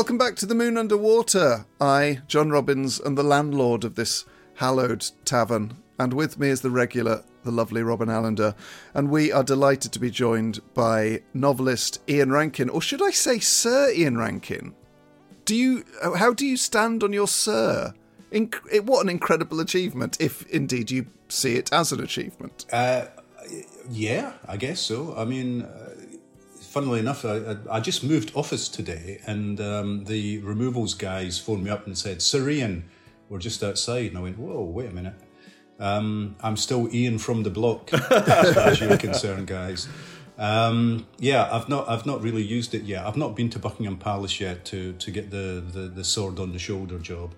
Welcome back to the Moon Under Water. I, John Robbins, am the landlord of this hallowed tavern, and with me is the regular, the lovely Robin Allender, and we are delighted to be joined by novelist Ian Rankin, or should I say Sir Ian Rankin? Do you? How do you stand on your Sir? Inc- what an incredible achievement, if indeed you see it as an achievement. Uh, yeah, I guess so. I mean, uh, funnily enough, I, I, just moved office today, and um, the removals guys phoned me up and said, "Sir Ian, we're just outside." And I went, "Whoa, wait a minute." Um, I'm still Ian from the block, as far as you're concerned, guys. Um, yeah, I've not, I've not really used it yet. I've not been to Buckingham Palace yet to to get the the, the sword on the shoulder job.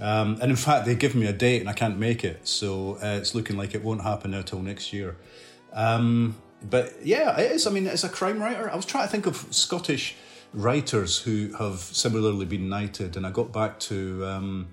Um, and in fact, they give me a date and I can't make it, so uh, it's looking like it won't happen until next year. Um, but yeah, it is. I mean, as a crime writer, I was trying to think of Scottish writers who have similarly been knighted, and I got back to um,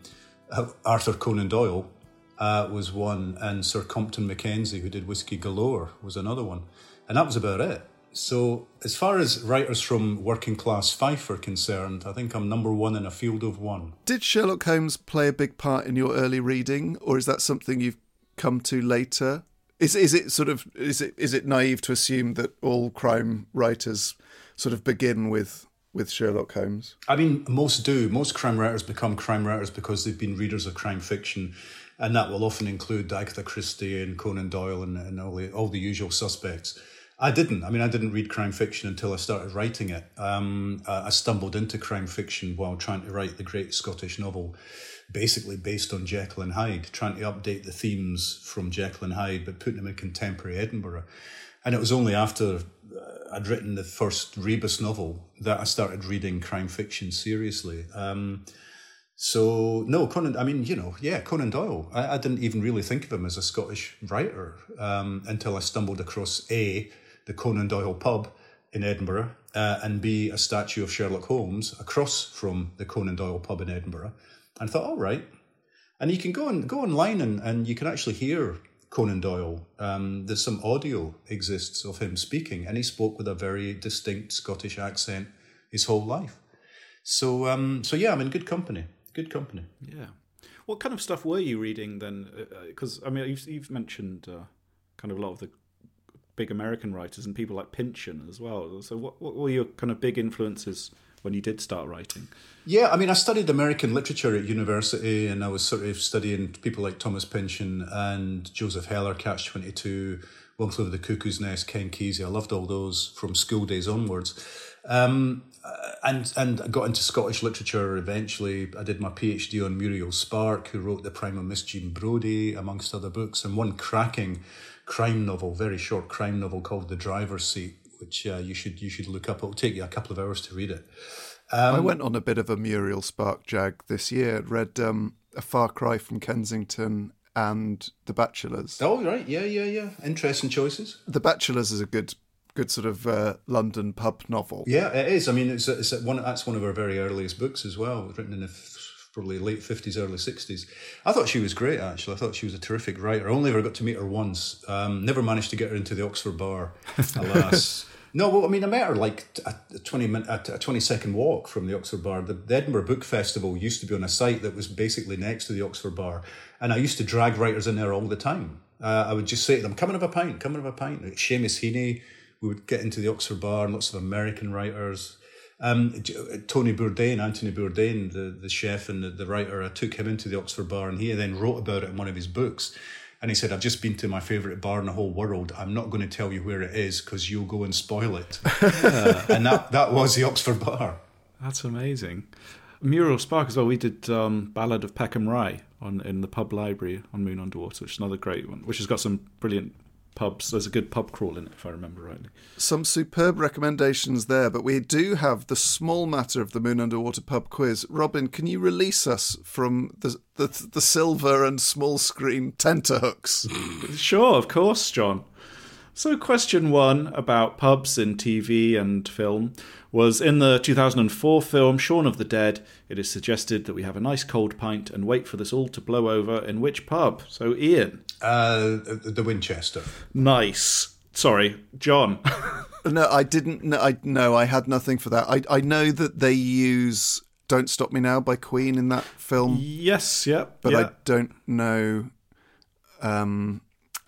Arthur Conan Doyle uh, was one, and Sir Compton Mackenzie, who did Whisky Galore, was another one, and that was about it. So, as far as writers from working class Fife are concerned, I think I'm number one in a field of one. Did Sherlock Holmes play a big part in your early reading, or is that something you've come to later? Is is it sort of is it is it naive to assume that all crime writers sort of begin with with Sherlock Holmes? I mean, most do. Most crime writers become crime writers because they've been readers of crime fiction, and that will often include Agatha Christie and Conan Doyle and, and all the all the usual suspects. I didn't. I mean, I didn't read crime fiction until I started writing it. Um, I stumbled into crime fiction while trying to write the great Scottish novel basically based on Jekyll and Hyde, trying to update the themes from Jekyll and Hyde, but putting them in contemporary Edinburgh. And it was only after uh, I'd written the first Rebus novel that I started reading crime fiction seriously. Um, so no, Conan. I mean, you know, yeah, Conan Doyle. I, I didn't even really think of him as a Scottish writer um, until I stumbled across a the Conan Doyle pub in Edinburgh, uh, and b a statue of Sherlock Holmes across from the Conan Doyle pub in Edinburgh, and I thought, all right. And you can go and go online and, and you can actually hear Conan Doyle. Um, there's some audio exists of him speaking, and he spoke with a very distinct Scottish accent his whole life. So, um, so yeah, I'm in good company. Good company. Yeah. What kind of stuff were you reading then? Because uh, uh I mean, you've, you've mentioned uh, kind of a lot of the big American writers and people like Pynchon as well. So, what, what were your kind of big influences when you did start writing? Yeah, I mean, I studied American literature at university, and I was sort of studying people like Thomas Pynchon and Joseph Heller, Catch Twenty Two, One Flew Over the Cuckoo's Nest, Ken Kesey. I loved all those from school days onwards. Um, and and got into Scottish literature eventually. I did my PhD on Muriel Spark, who wrote The Prime of Miss Jean Brodie, amongst other books, and one cracking crime novel, very short crime novel called The Driver's Seat, which uh, you should you should look up. It'll take you a couple of hours to read it. Um, I went on a bit of a Muriel Spark jag this year. Read um, A Far Cry from Kensington and The Bachelors. Oh right, yeah, yeah, yeah. Interesting choices. The Bachelors is a good good sort of uh, London pub novel. Yeah, it is. I mean, it's, it's one. That's one of her very earliest books as well. Written in the probably late fifties, early sixties. I thought she was great. Actually, I thought she was a terrific writer. I only ever got to meet her once. Um, never managed to get her into the Oxford Bar, alas. No, well, I mean, I met her like a, twenty minute, a, twenty second walk from the Oxford Bar. The, the, Edinburgh Book Festival used to be on a site that was basically next to the Oxford Bar, and I used to drag writers in there all the time. Uh, I would just say to them, "Come and have a pint, come and have a pint." Seamus Heaney, we would get into the Oxford Bar, and lots of American writers. Um, Tony Bourdain, Anthony Bourdain, the, the chef and the, the writer, I took him into the Oxford Bar, and he then wrote about it in one of his books. And he said, I've just been to my favourite bar in the whole world. I'm not going to tell you where it is because you'll go and spoil it. uh, and that, that was the Oxford Bar. That's amazing. Muriel Spark as well. We did um, Ballad of Peckham Rye on in the pub library on Moon Under Water, which is another great one, which has got some brilliant pubs. There's a good pub crawl in it, if I remember rightly. Some superb recommendations there, but we do have the small matter of the Moon Under Water pub quiz. Robin, can you release us from the the, the silver and small screen tenterhooks? sure, of course, John. So, question one about pubs in TV and film was in the 2004 film Shaun of the Dead. It is suggested that we have a nice cold pint and wait for this all to blow over in which pub? So, Ian. Uh, the Winchester. Nice. Sorry, John. no, I didn't. No, I no, I had nothing for that. I I know that they use "Don't Stop Me Now" by Queen in that film. Yes, yeah, but yeah. I don't know. Um,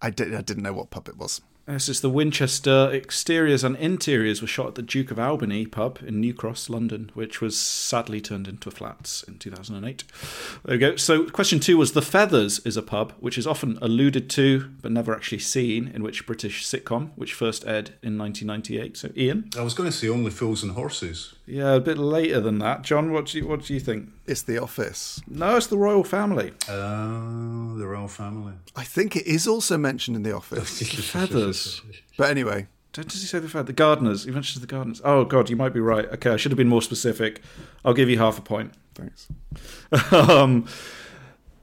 I did. I didn't know what pub it was. This is the Winchester. Exteriors and interiors were shot at the Duke of Albany pub in New Cross, London, which was sadly turned into flats in 2008. There we go. So, question two was The Feathers is a pub which is often alluded to but never actually seen in which British sitcom, which first aired in 1998. So, Ian? I was going to say Only Fools and Horses. Yeah, a bit later than that. John, what do you, what do you think? It's The Office. No, it's the Royal Family. Oh, the Royal Family. I think it is also mentioned in The Office. feathers. But anyway. Does he say the feathers? The Gardeners. He mentions the Gardeners. Oh, God, you might be right. Okay, I should have been more specific. I'll give you half a point. Thanks. um,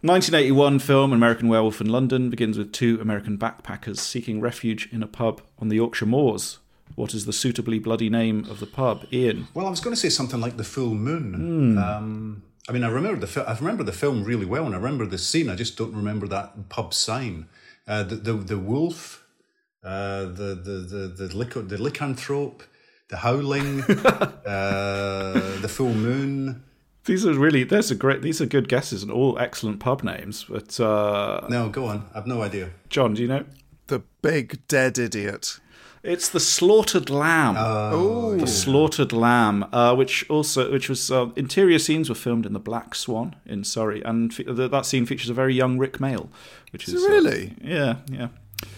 1981 film American Werewolf in London begins with two American backpackers seeking refuge in a pub on the Yorkshire Moors. What is the suitably bloody name of the pub, Ian? Well, I was going to say something like the Full Moon. Mm. Um, I mean, I remember the fi- I remember the film really well, and I remember the scene. I just don't remember that pub sign. Uh, the, the the wolf, uh, the the the the, lic- the lycanthrope, the howling, uh, the full moon. These are really there's a great these are good guesses and all excellent pub names. But uh, no, go on. I've no idea. John, do you know? The big dead idiot. It's the slaughtered lamb. Oh, the slaughtered lamb, uh, which also which was uh, interior scenes were filmed in the Black Swan in Surrey, and fe- that scene features a very young Rik Mayall, which is, is really uh, yeah yeah.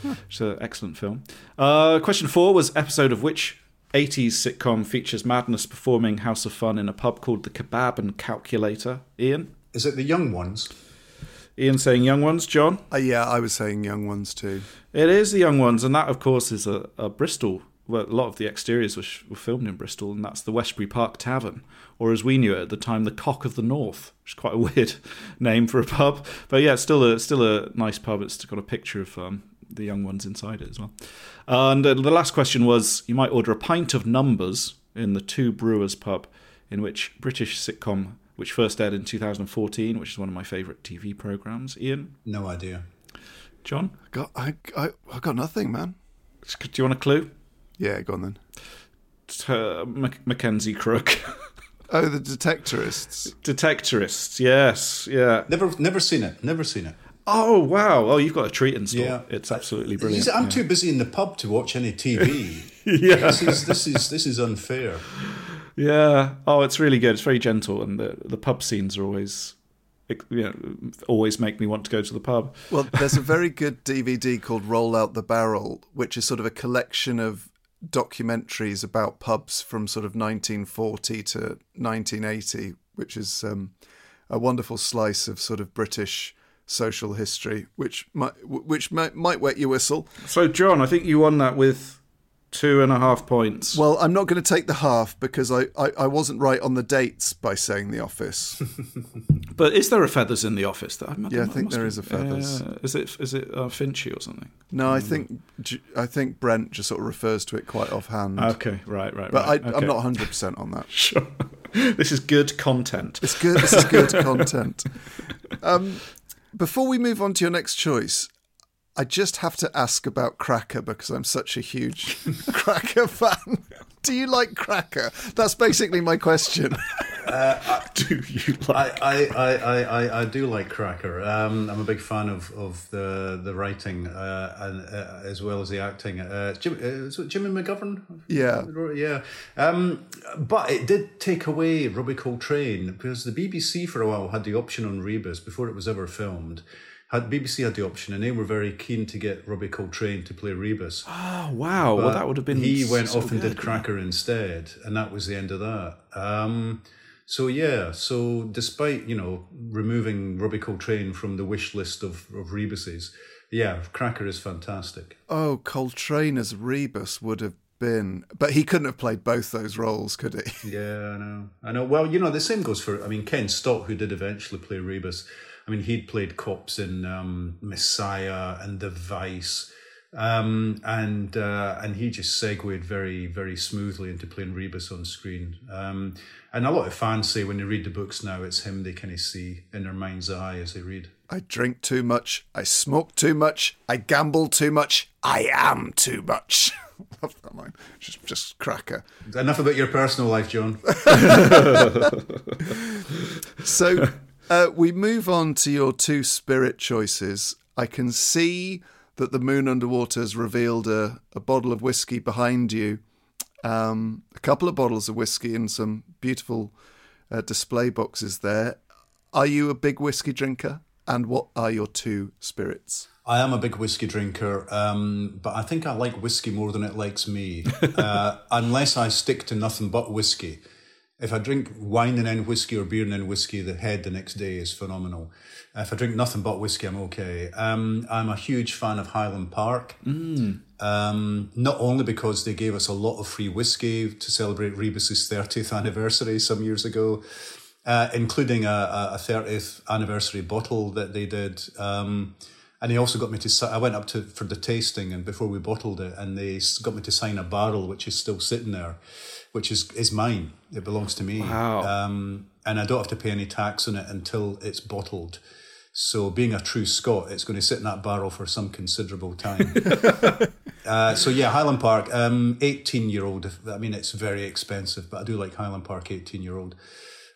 Huh. It's an excellent film. Uh, question four was episode of which 80s sitcom features Madness performing House of Fun in a pub called the Kebab and Calculator. Ian, is it the Young Ones? Ian saying young ones, John? Uh, yeah, I was saying young ones too. It is the young ones, and that, of course, is a, a Bristol. Well, a lot of the exteriors were, were, filmed in Bristol, and that's the Westbury Park Tavern, or as we knew it at the time, the Cock of the North, which is quite a weird name for a pub. But yeah, it's still a still a nice pub. It's got a picture of um, the young ones inside it as well. And uh, the last question was: you might order a pint of numbers in the Two Brewers pub, in which British sitcom which first aired in 2014, which is one of my favourite TV programs. Ian? No idea. John? I got, I, I, I got nothing, man. Do you want a clue? Yeah, go on then. Uh, Mac- Mackenzie Crook. oh, the Detectorists. Detectorists, yes, yeah. Never, never seen it. Never seen it. Oh wow! Oh, you've got a treat in store. Yeah. It's absolutely brilliant. I'm yeah. too busy in the pub to watch any TV. yeah, this is this is this is unfair. Yeah. Oh, it's really good. It's very gentle, and the the pub scenes are always, you know, always make me want to go to the pub. Well, there's a very good DVD called Roll Out the Barrel, which is sort of a collection of documentaries about pubs from sort of 1940 to 1980, which is um, a wonderful slice of sort of British social history, which might which might, might wet your whistle. So, John, I think you won that with two and a half points. Well, I'm not going to take the half because I, I, I wasn't right on the dates by saying The Office. But is there a feathers in the office? That Yeah, I think there is a feathers. Uh, is it is it uh, Finchy or something? No, I think J- I think Brent just sort of refers to it quite offhand. Okay, right, right. but right. I, okay. I'm not 100 percent on that. sure. this is good content. It's good. This is good content. Um, before we move on to your next choice, I just have to ask about Cracker because I'm such a huge Cracker fan. Do you like Cracker? That's basically my question. Do you like? I, I, I, I, I do like Cracker. Um, I'm a big fan of, of the the writing uh, and uh, as well as the acting. Uh, Jim, uh, is it Jimmy McGovern? Yeah. yeah. Um, but it did take away Robbie Coltrane because the BBC for a while had the option on Rebus before it was ever filmed. Had BBC had the option, and they were very keen to get Robbie Coltrane to play Rebus. Oh wow! well, that would have been. He went so off and good. did Cracker instead, and that was the end of that. Um, so yeah, so despite you know removing Robbie Coltrane from the wish list of of Rebuses, yeah, Cracker is fantastic. Oh, Coltrane as Rebus would have been, but he couldn't have played both those roles, could he? Yeah, I know, I know. Well, you know, the same goes for I mean Ken Stott, who did eventually play Rebus. I mean, he'd played cops in um, Messiah and The Vice. Um, and uh, and he just segued very very smoothly into playing Rebus on screen. Um, and a lot of fans say when they read the books now, it's him they kind of see in their mind's eye as they read. I drink too much. I smoke too much. I gamble too much. I am too much. Love that line. Just, just Cracker. Enough about your personal life, John. So uh, we move on to your two spirit choices. I can see that the moon underwater has revealed a, a bottle of whiskey behind you, um, a couple of bottles of whiskey and some beautiful uh, display boxes there. Are you a big whiskey drinker? And what are your two spirits? I am a big whiskey drinker, um, but I think I like whiskey more than it likes me, uh, unless I stick to nothing but whiskey. If I drink wine and then whiskey or beer and then whiskey, the head the next day is phenomenal. If I drink nothing but whiskey, I'm okay. Um, I'm a huge fan of Highland Park. Um, not only because they gave us a lot of free whiskey to celebrate Rebus's 30th anniversary some years ago, uh, including a, a, a 30th anniversary bottle that they did. Um, and they also got me to. I went up to for the tasting, and before we bottled it, and they got me to sign a barrel, which is still sitting there, which is is mine. It belongs to me. Wow. Um, and I don't have to pay any tax on it until it's bottled. So, being a true Scot, it's going to sit in that barrel for some considerable time. uh, so, yeah, Highland Park, um, 18 year old. I mean, it's very expensive, but I do like Highland Park 18 year old.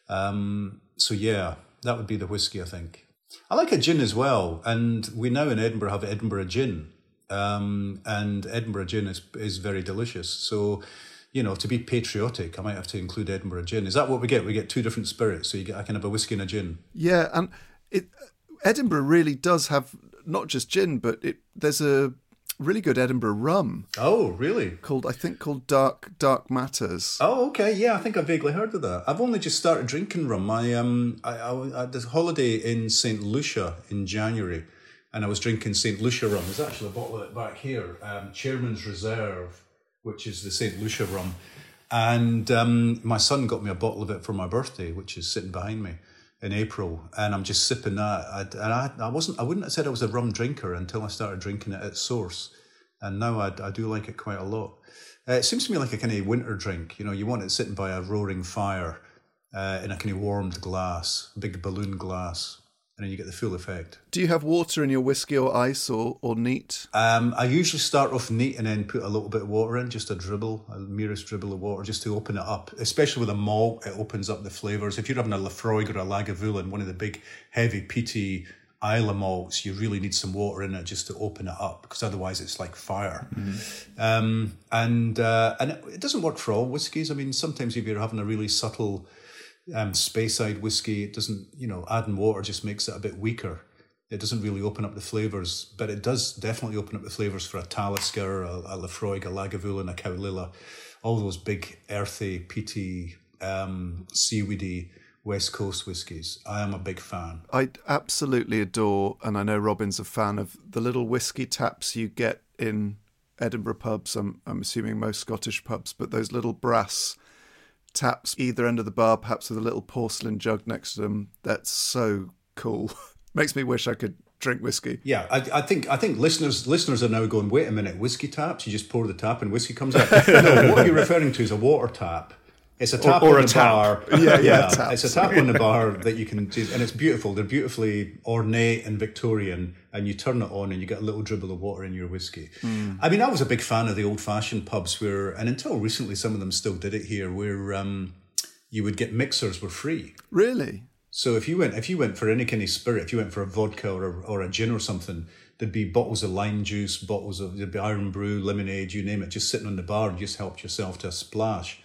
Um, so, yeah, that would be the whiskey, I think. I like a gin as well. And we now in Edinburgh have Edinburgh gin. Um, and Edinburgh gin is, is very delicious. So, you know, to be patriotic, I might have to include Edinburgh gin. Is that what we get? We get two different spirits. So you get, I can have a whiskey and a gin. Yeah, and it Edinburgh really does have not just gin, but it there's a really good Edinburgh rum Oh, really? called I think called Dark Dark Matters. Oh, okay. Yeah, I think I vaguely heard of that. I've only just started drinking rum. I um, I, I, I had this holiday in Saint Lucia in January, and I was drinking Saint Lucia rum. There's actually a bottle of it back here, um, Chairman's Reserve, which is the Saint Lucia rum. And um, my son got me a bottle of it for my birthday, which is sitting behind me in April, and I'm just sipping that. I, and I, I wasn't, I wouldn't have said I was a rum drinker until I started drinking it at source, and now I, I do like it quite a lot. Uh, it seems to me like a kind of winter drink. You know, you want it sitting by a roaring fire uh, in a kind of warmed glass, big balloon glass, and then you get the full effect. Do you have water in your whiskey or ice or or neat? Um, I usually start off neat and then put a little bit of water in, just a dribble, a merest dribble of water, just to open it up. Especially with a malt, it opens up the flavours. If you're having a Laphroaig or a Lagavulin, one of the big, heavy, peaty Islay malts, you really need some water in it just to open it up, because otherwise it's like fire. Um, and uh, and it, it doesn't work for all whiskies. I mean, sometimes if you're having a really subtle um, Speyside whiskey, it doesn't, you know, adding water just makes it a bit weaker. It doesn't really open up the flavours, but it does definitely open up the flavours for a Talisker, a, a a Lagavulin, a Caol Ila, all those big earthy, peaty, um, seaweedy West Coast whiskies. I am a big fan. I absolutely adore, and I know Robin's a fan of the little whiskey taps you get in Edinburgh pubs. I'm I'm assuming most Scottish pubs, but those little brass taps either end of the bar, perhaps with a little porcelain jug next to them. That's so cool. Makes me wish I could drink whiskey. Yeah, I, I, think I think listeners listeners are now going. Wait a minute, whiskey taps? You just pour the tap and whiskey comes out. no, what you're referring to is a water tap. It's a tap or on a the tap. bar. Yeah, yeah, taps. It's a tap on the bar that you can do, and it's beautiful. They're beautifully ornate and Victorian, and you turn it on, and you get a little dribble of water in your whiskey. I mean, I was a big fan of the old-fashioned pubs where, and until recently, some of them still did it here, where um, you would get mixers were free. Really? So if you went if you went for any kind of spirit, if you went for a vodka or a, or a gin or something, there'd be bottles of lime juice, bottles of there'd be Irn-Bru, lemonade, you name it, just sitting on the bar and just helped yourself to a splash.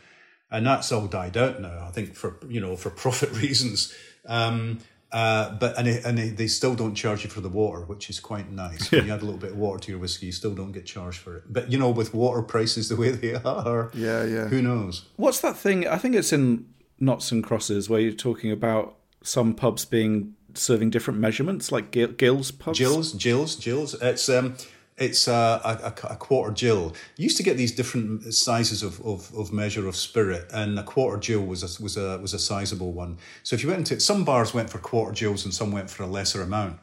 And that's all died out now, I think, for you know, for profit reasons. Um, uh, but and it, and they, they still don't charge you for the water, which is quite nice. When you add a little bit of water to your whiskey, you still don't get charged for it. But you know, with water prices the way they are, Yeah, yeah. who knows? What's that thing? I think it's in Knots and Crosses where you're talking about some pubs being serving different measurements, like Gil- Gills pubs. gills, gills, gills. It's um, it's a, a, a quarter gill. You used to get these different sizes of, of, of measure of spirit, and a quarter gill was a, was a was a sizable one. So if you went into it, some bars went for quarter gills and some went for a lesser amount.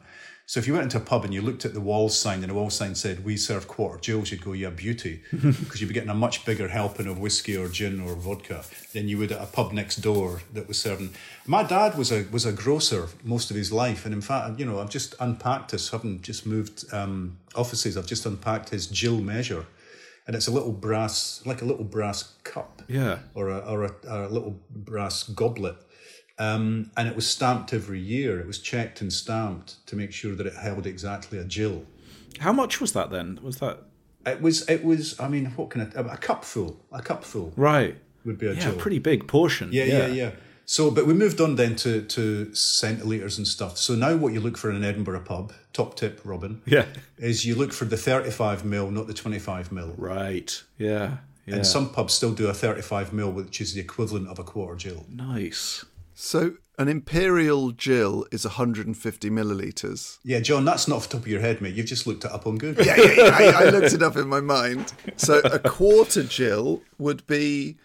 So if you went into a pub and you looked at the wall sign and the wall sign said "We serve quarter gills," you'd go, "Yeah, beauty," because you'd be getting a much bigger helping of whiskey or gin or vodka than you would at a pub next door that was serving. My dad was a was a grocer most of his life, and in fact, you know, I've just unpacked this, having just moved um, offices. I've just unpacked his gill measure, and it's a little brass, like a little brass cup, Yeah. or a or a, a little brass goblet. Um, and it was stamped every year. It was checked and stamped to make sure that it held exactly a gill. How much was that then? Was that It was. It was. I mean, what can it? A cup full. A cupful. right? would be a Yeah, gill. pretty big portion. Yeah, yeah, yeah. So, but we moved on then to to centiliters and stuff. So now, what you look for in an Edinburgh pub, top tip, Robin, Yeah. is you look for the thirty-five mil, not the twenty-five mil. Right. Yeah. Yeah. And some pubs still do a thirty-five mil, which is the equivalent of a quarter gill. nice. So an imperial gill is 150 milliliters. Yeah, John, that's not off the top of your head, mate. You've just looked it up on Google. Yeah, yeah, yeah. I, I looked it up in my mind. So a quarter gill would be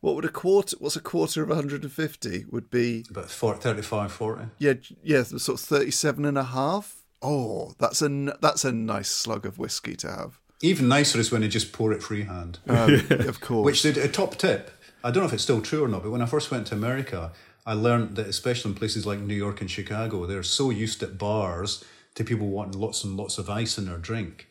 what would a quarter? What's a quarter of 150? Would be About 40, 35, 40. yeah, yeah, sort of 37 and a half. Oh, that's a that's a nice slug of whiskey to have. Even nicer is when you just pour it freehand. Um, of course. Which did a top tip. I don't know if it's still true or not, but when I first went to America, I learned that especially in places like New York and Chicago, they're so used at bars to people wanting lots and lots of ice in their drink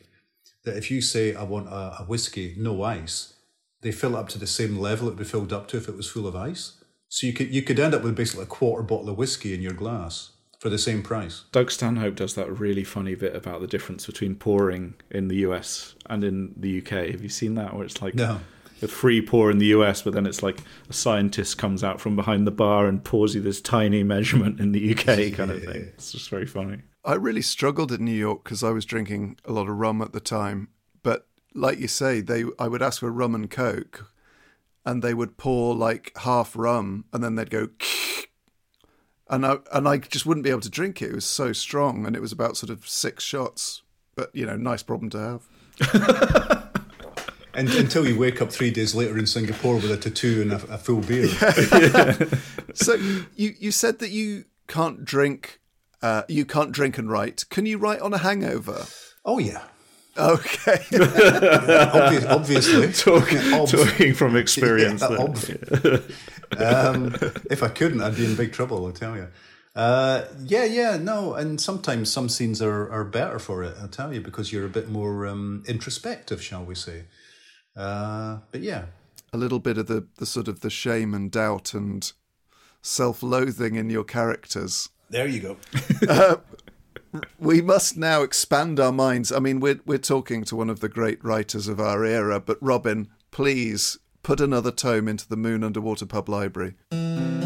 that if you say I want a, a whiskey, no ice, they fill it up to the same level it would be filled up to if it was full of ice. So you could you could end up with basically a quarter bottle of whiskey in your glass for the same price. Doug Stanhope does that really funny bit about the difference between pouring in the US and in the UK. Have you seen that? Where it's like No. A free pour in the US, but then it's like a scientist comes out from behind the bar and pours you this tiny measurement in the UK kind of thing. It's just very funny. I really struggled in New York because I was drinking a lot of rum at the time. But like you say, they I would ask for rum and coke, and they would pour like half rum, and then they'd go, and I and I just wouldn't be able to drink it. It was so strong, and it was about sort of six shots. But you know, nice problem to have. And until you wake up three days later in Singapore with a tattoo and a, a full beard. So you you said that you can't drink. Uh, you can't drink and write. Can you write on a hangover? Oh yeah, Okay. Obvious, obviously. Talking, Obs. talking from experience. Yeah, um, if I couldn't, I'd be in big trouble. I'll tell you. Uh, yeah, yeah, no, and sometimes some scenes are, are better for it. I'll tell you because you're a bit more um, introspective, shall we say? Uh, but yeah, a little bit of the, the sort of the shame and doubt and self-loathing in your characters. there you go. We must now expand our minds. I mean, we're we're talking to one of the great writers of our era, but Robin, please put another tome into the Moon Under Water Pub Library. Oh,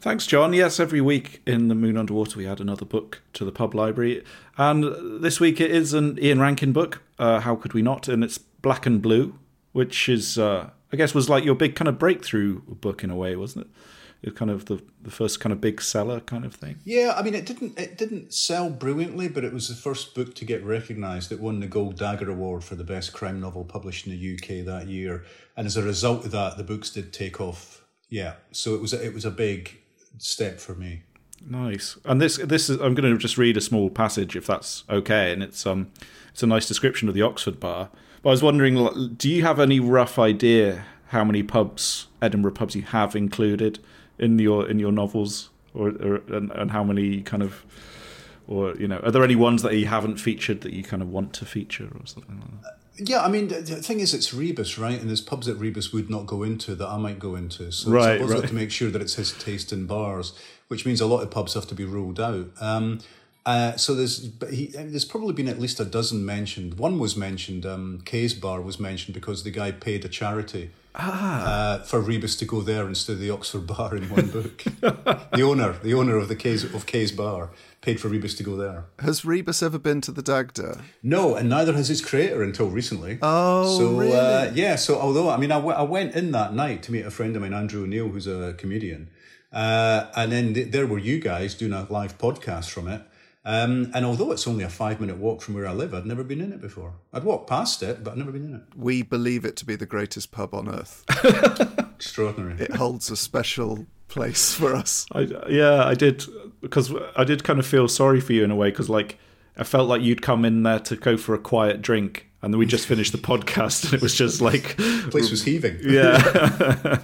Thanks, John. Yes, every week in the Moon Under Water, we add another book to the pub library, and this week it is an Ian Rankin book. Uh, How could we not? And it's Black and Blue, which is, uh, I guess, was like your big kind of breakthrough book in a way, wasn't it? It's kind of the, the first kind of big seller kind of thing. Yeah, I mean, it didn't it didn't sell brilliantly, but it was the first book to get recognised. It won the Gold Dagger Award for the best crime novel published in the UK that year, and as a result of that, the books did take off. Yeah, so it was it was a big step for me. Nice. And this this is I'm going to just read a small passage if that's okay, and it's um it's a nice description of the Oxford Bar. But I was wondering, do you have any rough idea how many pubs, Edinburgh pubs, you have included in your in your novels, or, or and, and how many kind of, or you know, are there any ones that you haven't featured that you kind of want to feature or something like that? Yeah, I mean, the, thing is, it's Rebus, right? And there's pubs that Rebus would not go into that I might go into. So Right, it's right. to make sure that it's his taste in bars, which means a lot of pubs have to be ruled out. Um, uh, so there's, but he, there's probably been at least a dozen mentioned. One was mentioned. Um, Kay's Bar was mentioned because the guy paid a charity. Uh, for Rebus to go there instead of the Oxford Bar in one book. the owner, the owner of the Kay's of Kay's Bar, paid for Rebus to go there. Has Rebus ever been to the Dagda? No, and neither has his creator until recently. Oh, so really? uh, yeah. So although I mean, I, w- I went in that night to meet a friend of mine, Andrew O'Neill, who's a comedian, uh, and then th- there were you guys doing a live podcast from it. Um, and although it's only a five minute walk from where I live, I'd never been in it before. I'd walked past it, but I'd never been in it. We believe it to be the greatest pub on earth. Extraordinary. It holds a special place for us. I, yeah, I did because I did kind of feel sorry for you in a way because like I felt like you'd come in there to go for a quiet drink and then we just finished the podcast and it was just like The place was heaving. yeah,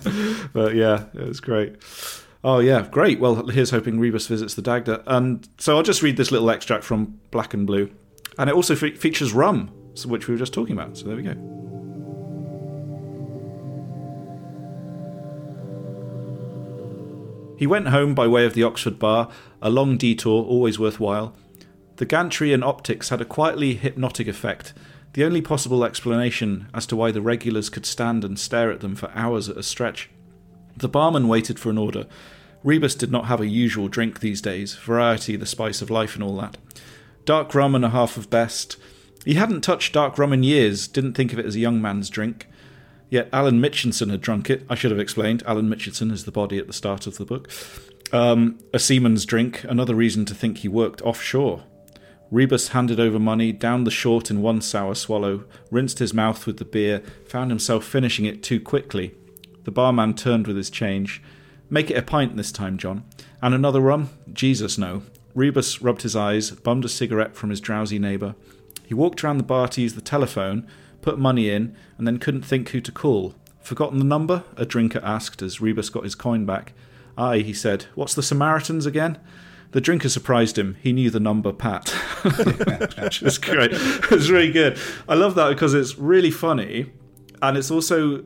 but yeah, it was great. Oh yeah, great. Well, here's hoping Rebus visits the Dagda, and so I'll just read this little extract from Black and Blue, and it also fe- features rum, which we were just talking about. So there we go. He went home by way of the Oxford Bar, a long detour, always worthwhile. The gantry and optics had a quietly hypnotic effect, the only possible explanation as to why the regulars could stand and stare at them for hours at a stretch. The barman waited for an order. Rebus did not have a usual drink these days, variety the spice of life and all that. Dark rum and a half of best. He hadn't touched dark rum in years, didn't think of it as a young man's drink. Yet Alan Mitchinson had drunk it. I should have explained. Alan Mitchinson is the body at the start of the book. Um, a seaman's drink, another reason to think he worked offshore. Rebus handed over money, downed the short in one sour swallow, rinsed his mouth with the beer, found himself finishing it too quickly. The barman turned with his change. Make it a pint this time, John. And another rum? Jesus, no. Rebus rubbed his eyes, bummed a cigarette from his drowsy neighbour. He walked round the bar to use the telephone, put money in, and then couldn't think who to call. Forgotten the number? A drinker asked as Rebus got his coin back. Aye, he said. What's the Samaritans again? The drinker surprised him. He knew the number pat. Which was great. It was really good. I love that because it's really funny. And it's also,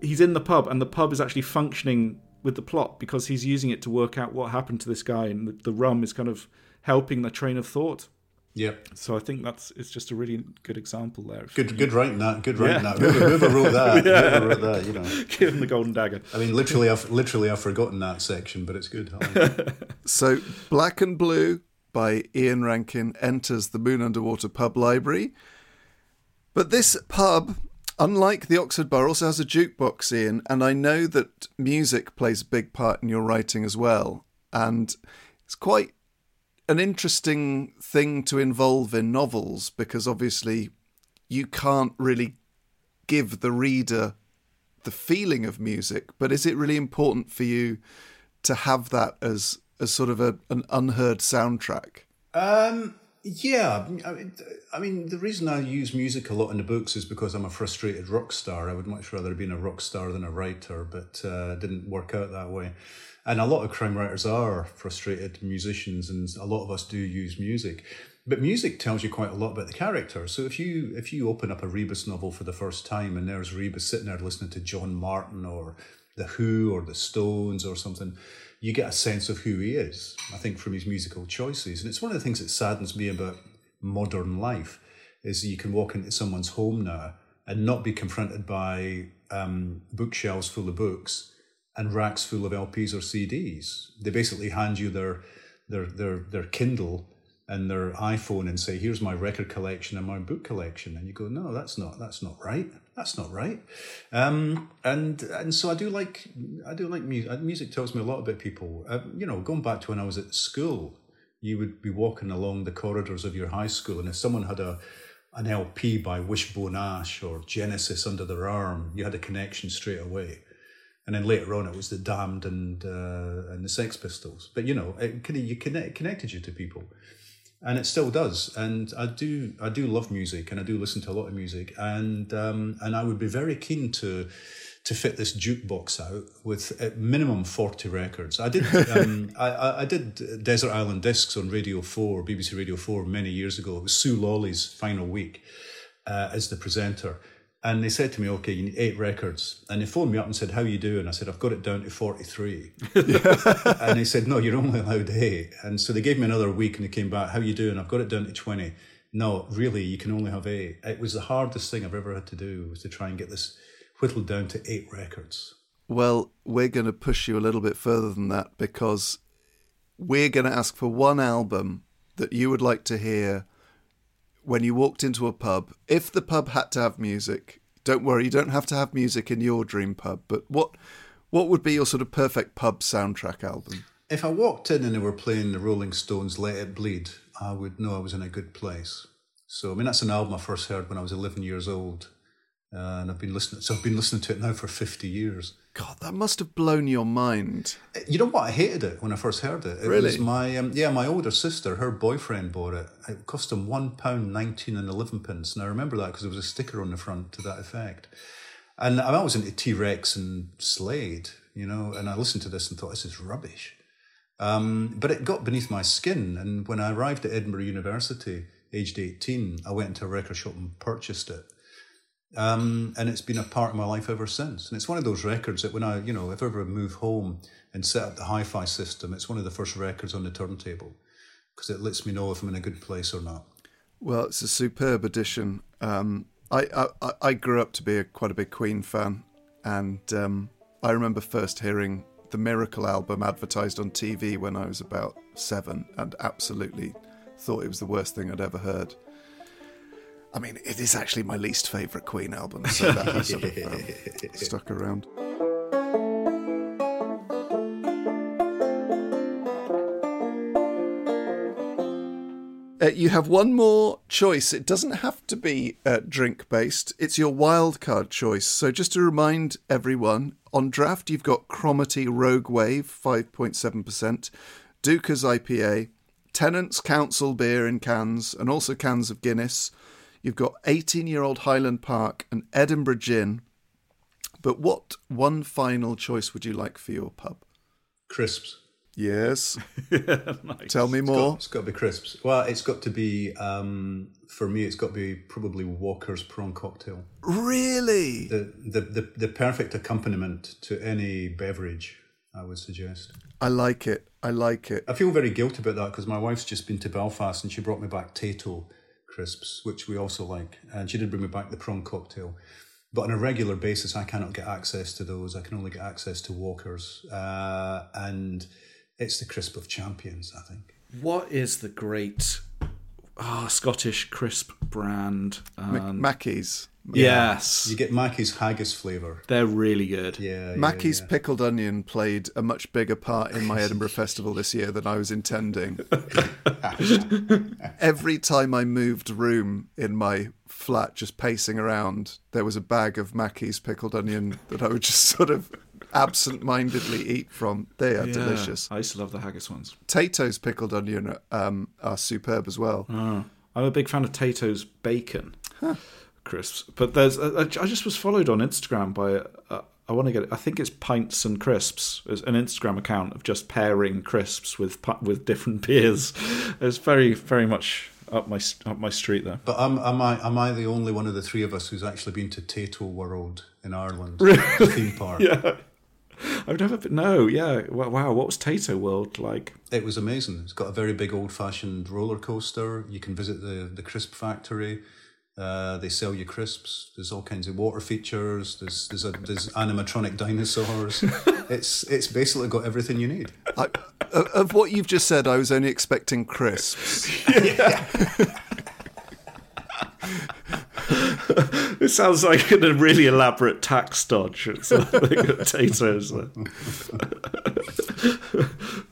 he's in the pub and the pub is actually functioning with the plot because he's using it to work out what happened to this guy. And the, the rum is kind of helping the train of thought. Yeah. So I think that's it's just a really good example there. Good, good writing that. Good writing Yeah. that. Whoever, whoever wrote that, whoever wrote that, you know. Give him the golden dagger. I mean, literally, I've literally I've forgotten that section, but it's good. Like it. So, Black and Blue by Ian Rankin enters the Moon Under Water Pub Library. But this pub, unlike the Oxford Bar, also has a jukebox, Ian, and I know that music plays a big part in your writing as well. And it's quite an interesting thing to involve in novels because obviously you can't really give the reader the feeling of music, but is it really important for you to have that as as sort of a, an unheard soundtrack? Um, yeah, I mean, I mean, the reason I use music a lot in the books is because I'm a frustrated rock star. I would much rather have been a rock star than a writer, but uh, didn't work out that way. And a lot of crime writers are frustrated musicians, and a lot of us do use music. But music tells you quite a lot about the character. So if you if you open up a Rebus novel for the first time and there's Rebus sitting there listening to John Martyn or the Who or the Stones or something, you get a sense of who he is. I think from his musical choices, and it's one of the things that saddens me about modern life is you can walk into someone's home now and not be confronted by um, bookshelves full of books and racks full of LPs or CDs. They basically hand you their their their their Kindle and their iPhone and say, "Here's my record collection and my book collection," and you go, "No, that's not that's not right. That's not right." Um, and and so I do like I do like music. Music tells me a lot about people. Uh, you know, going back to when I was at school, you would be walking along the corridors of your high school, and if someone had a an LP by Wishbone Ash or Genesis under their arm, you had a connection straight away. And then later on, it was the Damned and uh, and the Sex Pistols. But you know, it, you connect, connected you to people and it still does. And I do I do love music, and I do listen to a lot of music, and um, and I would be very keen to to fit this jukebox out with at minimum 40 records. I did um, I, I did Desert Island Discs on Radio 4, BBC Radio 4 many years ago. It was Sue Lawley's final week uh, as the presenter. And they said to me, okay, you need eight records. And they phoned me up and said, how you doing? I said, I've got it down to 43. and they said, no, you're only allowed eight. And so they gave me another week and they came back, how you doing? I've got it down to 20. No, really, you can only have eight. It was the hardest thing I've ever had to do was to try and get this whittled down to eight records. Well, we're going to push you a little bit further than that because we're going to ask for one album that you would like to hear when you walked into a pub, if the pub had to have music, don't worry, you don't have to have music in your dream pub, but what what would be your sort of perfect pub soundtrack album? If I walked in and they were playing the Rolling Stones' Let It Bleed, I would know I was in a good place. So, I mean, that's an album I first heard when I was 11 years old. Uh, and I've been listening, so I've been listening to it now for 50 years. God, that must have blown your mind. You know what? I hated it when I first heard it. It really? was my um, yeah, my older sister, her boyfriend bought it. It cost him one pound nineteen and eleven pence, and I remember that because there was a sticker on the front to that effect. And I was into T Rex and Slade, you know, and I listened to this and thought this is rubbish. Um, but it got beneath my skin, and when I arrived at Edinburgh University, aged eighteen, I went into a record shop and purchased it um, and it's been a part of my life ever since. And it's one of those records that when I, you know, if I ever move home and set up the hi fi system, it's one of the first records on the turntable because it lets me know if I'm in a good place or not. Well, it's a superb addition. Um, I, I, I grew up to be a, quite a big Queen fan, and um, I remember first hearing the Miracle album advertised on TV when I was about seven, and absolutely thought it was the worst thing I'd ever heard. I mean, it is actually my least favourite Queen album, so that has sort of um, stuck around. Uh, you have one more choice. It doesn't have to be uh, drink based, it's your wildcard choice. So, just to remind everyone, on draft, you've got Cromarty Rogue Wave, 5.7%, Deuchars IPA, Tennent's Council beer in cans, and also cans of Guinness. You've got 18 year old Highland Park and Edinburgh Gin. But what one final choice would you like for your pub? Crisps. Yes. nice. Tell me It's more. got, it's got to be crisps. Well, it's got to be, um, for me, it's got to be probably Walker's prawn cocktail. Really? The, the, the, the perfect accompaniment to any beverage, I would suggest. I like it. I like it. I feel very guilty about that because my wife's just been to Belfast and she brought me back Tayto crisps, which we also like. And she did bring me back the prawn cocktail. But on a regular basis, I cannot get access to those. I can only get access to Walkers. Uh, and it's the crisp of champions, I think. What is the great ah, Scottish crisp brand? Mac- Um, Mackie's. Yes, You get Mackie's haggis flavour. they're really good. Yeah. yeah, Mackie's yeah. pickled onion played a much bigger part in my Edinburgh Festival this year than I was intending. Every time I moved room in my flat, just pacing around, there was a bag of Mackie's pickled onion that I would just sort of absent mindedly eat from. They are Yeah, delicious. I used to love the haggis ones. Tayto's pickled onion um, are superb as well. Oh, I'm a big fan of Tayto's bacon crisps, but there's I I just was followed on Instagram by uh, I want to get it. I think it's Pints and Crisps, It's an Instagram account of just pairing crisps with with different beers. It's very very much up my up my street there. But am, am I am I the only one of the three of us who's actually been to Tayto World in Ireland, the theme park? Yeah. I've never been. No, yeah. Wow, what was Tayto World like? It was amazing. It's got a very big old fashioned roller coaster. You can visit the the crisp factory. Uh, they sell you crisps. There's all kinds of water features. There's there's, a, there's animatronic dinosaurs. it's it's basically got everything you need. I, of what you've just said, I was only expecting crisps. it sounds like a really elaborate tax dodge. It's like potatoes.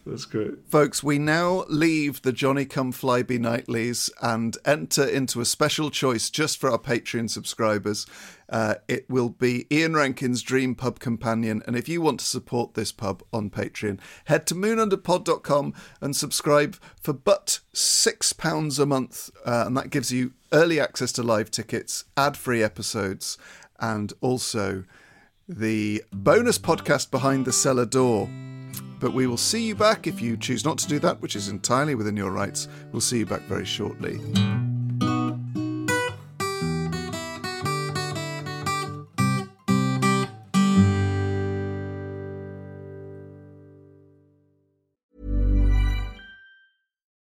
That's great. Folks, we now leave the Johnny Come Fly Be Nightlies and enter into a special choice just for our Patreon subscribers. Uh, it will be Ian Rankin's Dream Pub Companion. And if you want to support this pub on Patreon, head to moonunderpod.com and subscribe for but £6 a month. Uh, and that gives you early access to live tickets, ad free episodes, and also the bonus podcast Behind the Cellar Door. But we will see you back if you choose not to do that, which is entirely within your rights. We'll see you back very shortly.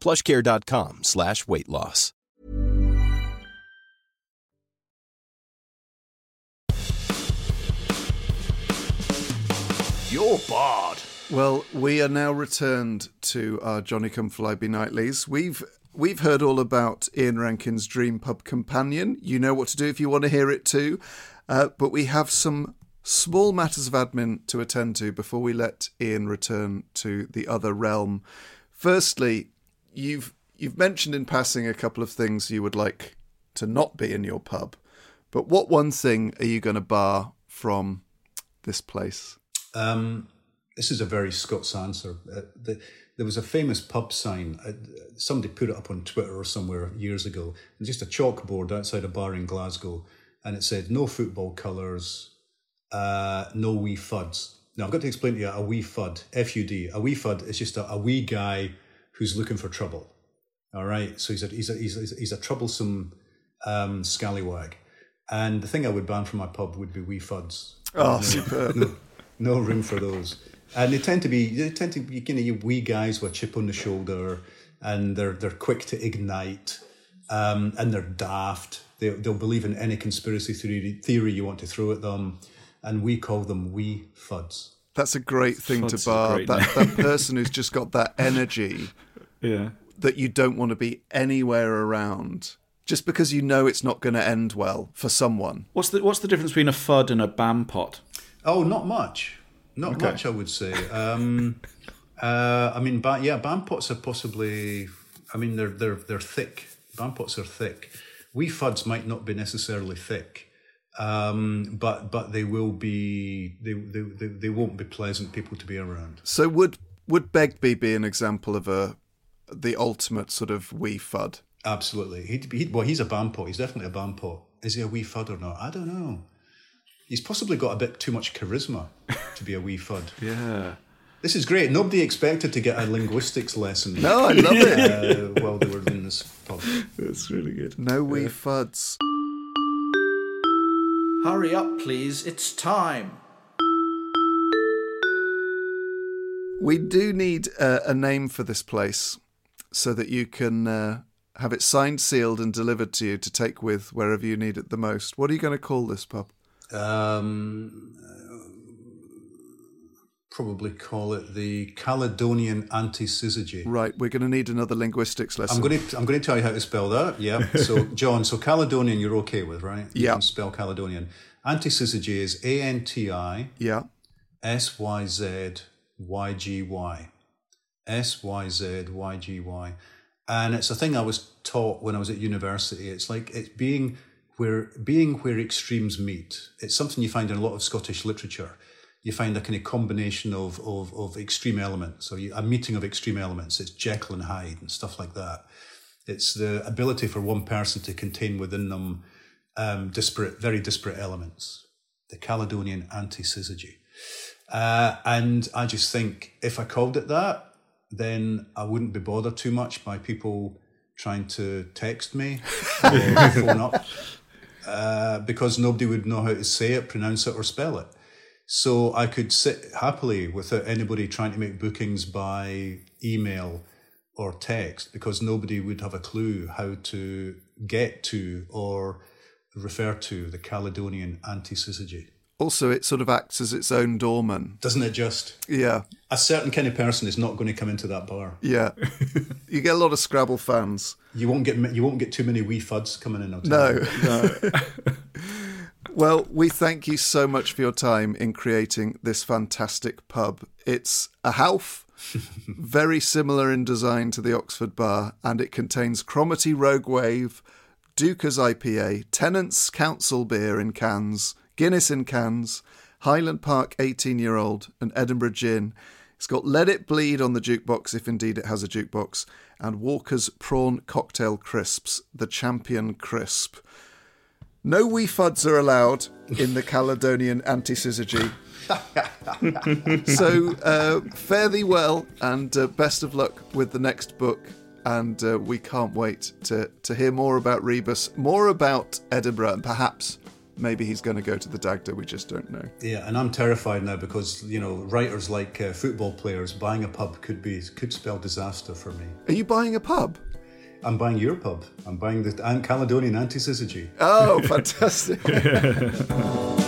plushcare.com slash weight loss. You're barred. Well, we are now returned to our Johnny Come Fly Be Nightlies. We've we've heard all about Ian Rankin's Dream Pub Companion. You know what to do if you want to hear it too. Uh, but we have some small matters of admin to attend to before we let Ian return to the other realm. Firstly, you've you've mentioned in passing a couple of things you would like to not be in your pub. But what one thing are you going to bar from this place? Um, this is a very Scots answer. Uh, the, there was a famous pub sign. Uh, somebody put it up on Twitter or somewhere years ago. and Just a chalkboard outside a bar in Glasgow, and it said "No football colours, uh, no wee fuds." Now I've got to explain to you a wee fud, F U D. A wee fud is just a, a wee guy who's looking for trouble. All right, so he's a he's a he's a, he's a troublesome um, scallywag. And the thing I would ban from my pub would be wee fuds. Oh, no, superb. No, no room for those. And they tend to be they tend to be you know, you wee guys with a chip on the shoulder, and they're they're quick to ignite, um, and they're daft. They they'll believe in any conspiracy theory theory you want to throw at them, and we call them wee fuds. That's a great thing Fud's to bar. That, that person who's just got that energy Yeah. that you don't want to be anywhere around just because you know it's not going to end well for someone. What's the What's the difference between a fud and a bam pot? Oh, not much. Not Okay. much, I would say. Um, uh, I mean, ba- yeah, bam pots are possibly. I mean, they're they're they're thick. Bam pots are thick. Wee fuds might not be necessarily thick, um, but but they will be. They, they they they won't be pleasant people to be around. So would would Begbie be an example of a the ultimate sort of wee fud? Absolutely. He'd, he'd, well, he's a bam pot. He's definitely a bam pot. Is he a wee fud or not? I don't know. He's possibly got a bit too much charisma to be a wee fud. Yeah. This is great. Nobody expected to get a linguistics lesson. No, I love it. uh, while they were in this pub. That's really good. No wee fuds. Hurry up, please. It's time. We do need uh, a name for this place so that you can uh, have it signed, sealed, and delivered to you to take with wherever you need it the most. What are you going to call this pub? Um, probably call it the Caledonian anti-syzygy. Right, we're going to need another linguistics lesson. I'm going to I'm going to tell you how to spell that. Yeah. So John, so Caledonian you're okay with, right? You Yeah. Can spell Caledonian. Anti-syzygy is A N T I Yeah. S Y Z Y G Y. S Y Z Y G Y. And it's a thing I was taught when I was at university. It's like it's being where being where extremes meet. It's something you find in a lot of Scottish literature. You find a kind of combination of of, of extreme elements. You, a meeting of extreme elements. It's Jekyll and Hyde and stuff like that. It's the ability for one person to contain within them um, disparate, very disparate elements. The Caledonian anti-syzygy. Uh, and I just think if I called it that, then I wouldn't be bothered too much by people trying to text me or phone up uh, because nobody would know how to say it, pronounce it, or spell it. So I could sit happily without anybody trying to make bookings by email or text because nobody would have a clue how to get to or refer to the Caledonian anti-syzygy. Also, it sort of acts as its own doorman. Doesn't it just? Yeah, A certain kind of person is not going to come into that bar. yeah. you get a lot of Scrabble fans. You won't get you won't get too many wee fuds coming in. No, no. well, we thank you so much for your time in creating this fantastic pub. It's a half very similar in design to the Oxford Bar, and it contains Cromarty Rogue Wave, Deuchars IPA, Tennent's Council beer in cans, Guinness in cans, Highland Park 18 year old, and Edinburgh Gin. It's got Let It Bleed on the jukebox, if indeed it has a jukebox, and Walker's Prawn Cocktail Crisps, the champion crisp. No wee fuds are allowed in the Caledonian anti-syzygy. so uh, fare thee well and uh, best of luck with the next book. And uh, we can't wait to, to hear more about Rebus, more about Edinburgh, and perhaps maybe he's going to go to the Dagda. We just don't know. Yeah, and I'm terrified now because you know writers like uh, football players buying a pub could be could spell disaster for me. Are you buying a pub? I'm buying your pub. I'm buying the An- Caledonian anti-syzygy. Oh, fantastic.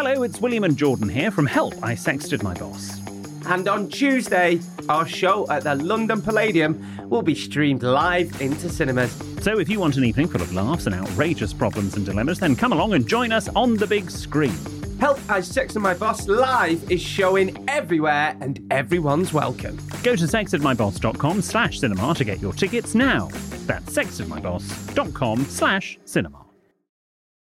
Hello, it's William and Jordan here from Help, I Sexted My Boss. And on Tuesday, our show at the London Palladium will be streamed live into cinemas. So if you want an evening full of laughs and outrageous problems and dilemmas, then come along and join us on the big screen. Help I Sexted My Boss Live is showing everywhere and everyone's welcome. Go to sextedmyboss.com slash cinema to get your tickets now. That's sextedmyboss.com slash cinema.